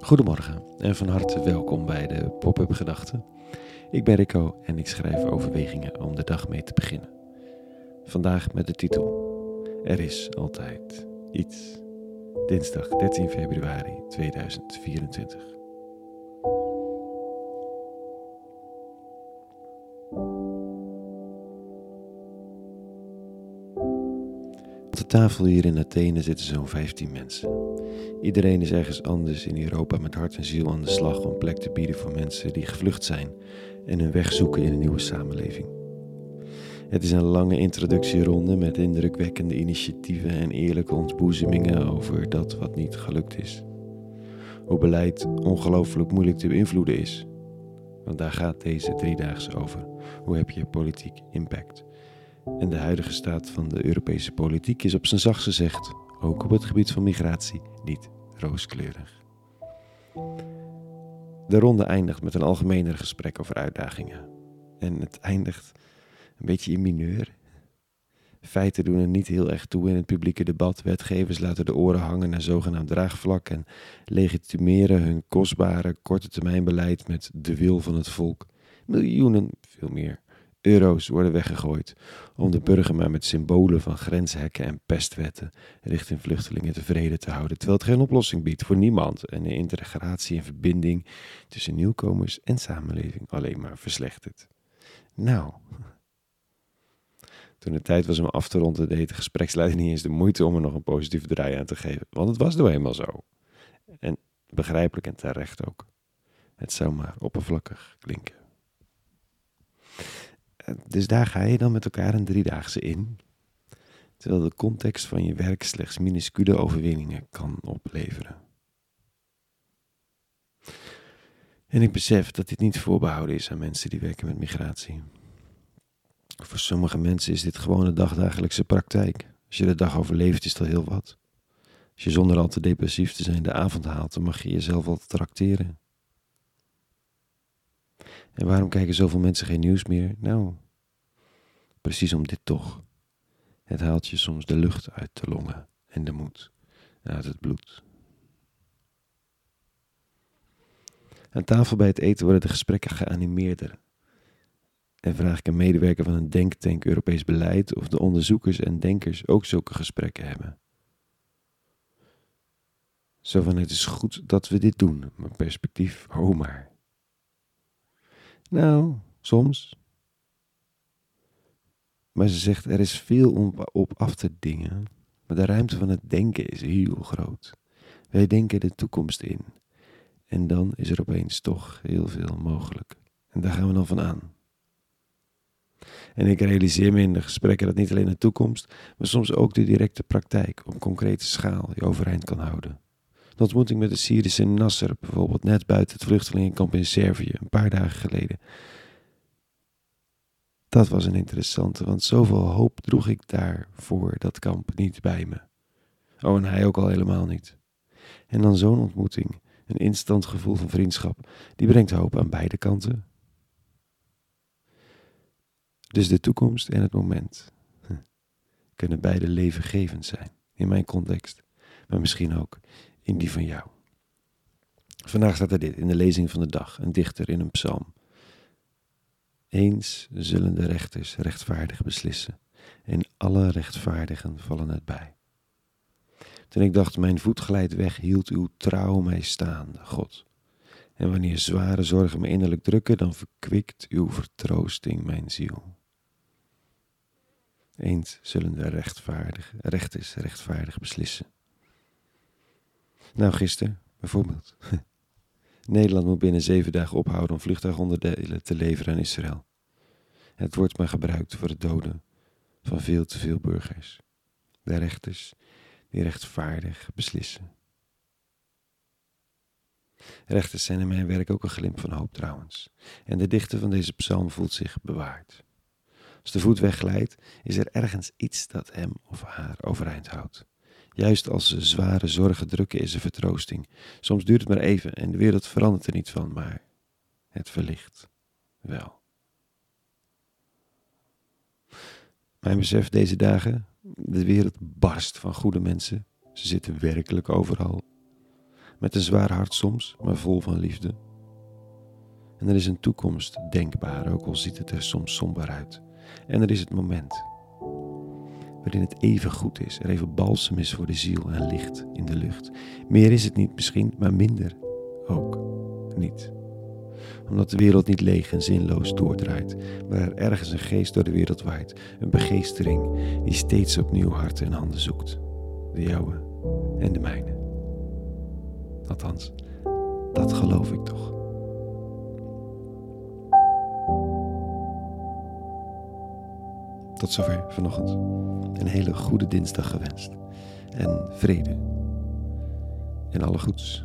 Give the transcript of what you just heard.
Goedemorgen en van harte welkom bij de Pop-up Gedachten. Ik ben Rico en ik schrijf overwegingen om de dag mee te beginnen. Vandaag met de titel Er is altijd iets. Dinsdag 13 februari 2024. Op de tafel hier in Athene zitten zo'n 15 mensen. Iedereen is ergens anders in Europa met hart en ziel aan de slag om plek te bieden voor mensen die gevlucht zijn en hun weg zoeken in een nieuwe samenleving. Het is een lange introductieronde met indrukwekkende initiatieven en eerlijke ontboezemingen over dat wat niet gelukt is. Hoe beleid ongelooflijk moeilijk te beïnvloeden is. Want daar gaat deze driedaagse over. Hoe heb je politiek impact? En de huidige staat van de Europese politiek is op zijn zachtst gezegd, ook op het gebied van migratie, niet rooskleurig. De ronde eindigt met een algemener gesprek over uitdagingen. En het eindigt een beetje in mineur. Feiten doen er niet heel erg toe in het publieke debat. Wetgevers laten de oren hangen naar zogenaamd draagvlak en legitimeren hun kostbare korte termijn beleid met de wil van het volk. Miljoenen, veel meer, euro's worden weggegooid om de burger maar met symbolen van grenshekken en pestwetten richting vluchtelingen tevreden te houden, terwijl het geen oplossing biedt voor niemand en de integratie en verbinding tussen nieuwkomers en samenleving alleen maar verslechtert. Nou, toen het tijd was om af te ronden, deed de gespreksleider niet eens de moeite om er nog een positieve draai aan te geven, want het was nou eenmaal zo. En begrijpelijk en terecht ook. Het zou maar oppervlakkig klinken. Dus daar ga je dan met elkaar een driedaagse in. Terwijl de context van je werk slechts minuscule overwinningen kan opleveren. En ik besef dat dit niet voorbehouden is aan mensen die werken met migratie. Voor sommige mensen is dit gewoon de dagdagelijkse praktijk. Als je de dag overleeft, is dat heel wat. Als je zonder al te depressief te zijn de avond haalt, dan mag je jezelf al trakteren. En waarom kijken zoveel mensen geen nieuws meer? Nou, precies om dit toch. Het haalt je soms de lucht uit de longen en de moed uit het bloed. Aan tafel bij het eten worden de gesprekken geanimeerder. En vraag ik een medewerker van een denktank Europees beleid of de onderzoekers en denkers ook zulke gesprekken hebben. Zo van het is goed dat we dit doen, maar perspectief, oh maar. Nou, soms. Maar ze zegt, er is veel om op af te dingen, maar de ruimte van het denken is heel groot. Wij denken de toekomst in. En dan is er opeens toch heel veel mogelijk. En daar gaan we dan van aan. En ik realiseer me in de gesprekken dat niet alleen de toekomst, maar soms ook de directe praktijk op concrete schaal je overeind kan houden. De ontmoeting met de Syrische Nasser, bijvoorbeeld net buiten het vluchtelingenkamp in Servië, een paar dagen geleden. Dat was een interessante, want zoveel hoop droeg ik daar voor dat kamp niet bij me. Oh, en hij ook al helemaal niet. En dan zo'n ontmoeting, een instant gevoel van vriendschap, die brengt hoop aan beide kanten. Dus de toekomst en het moment kunnen beide levengevend zijn, in mijn context, maar misschien ook in die van jou. Vandaag staat er dit in de lezing van de dag, een dichter in een psalm. Eens zullen de rechters rechtvaardig beslissen, en alle rechtvaardigen vallen het bij. Toen ik dacht, mijn voet glijdt weg, hield uw trouw mij staande, God. En wanneer zware zorgen me innerlijk drukken, dan verkwikt uw vertroosting mijn ziel. Eens zullen de rechtvaardig, rechters rechtvaardig beslissen. Nou, gisteren bijvoorbeeld. Nederland moet binnen zeven dagen ophouden om vliegtuigonderdelen te leveren aan Israël. Het wordt maar gebruikt voor het doden van veel te veel burgers. De rechters die rechtvaardig beslissen. Rechters zijn in mijn werk ook een glimp van hoop trouwens. En de dichter van deze psalm voelt zich bewaard. Als de voet wegglijdt, is er ergens iets dat hem of haar overeind houdt. Juist als zware zorgen drukken, is er vertroosting. Soms duurt het maar even en de wereld verandert er niet van, maar het verlicht wel. Mijn besef deze dagen, de wereld barst van goede mensen. Ze zitten werkelijk overal. met een zwaar hart soms, maar vol van liefde. En er is een toekomst denkbaar, ook al ziet het er soms somber uit. En er is het moment waarin het even goed is, er even balsem is voor de ziel en licht in de lucht. Meer is het niet misschien, maar minder ook niet. Omdat de wereld niet leeg en zinloos doordraait, maar er ergens een geest door de wereld waait, een begeestering die steeds opnieuw harten en handen zoekt. De jouwe en de mijne. Althans, dat geloof ik toch. Tot zover vanochtend. Een hele goede dinsdag gewenst. En vrede. En alle goeds.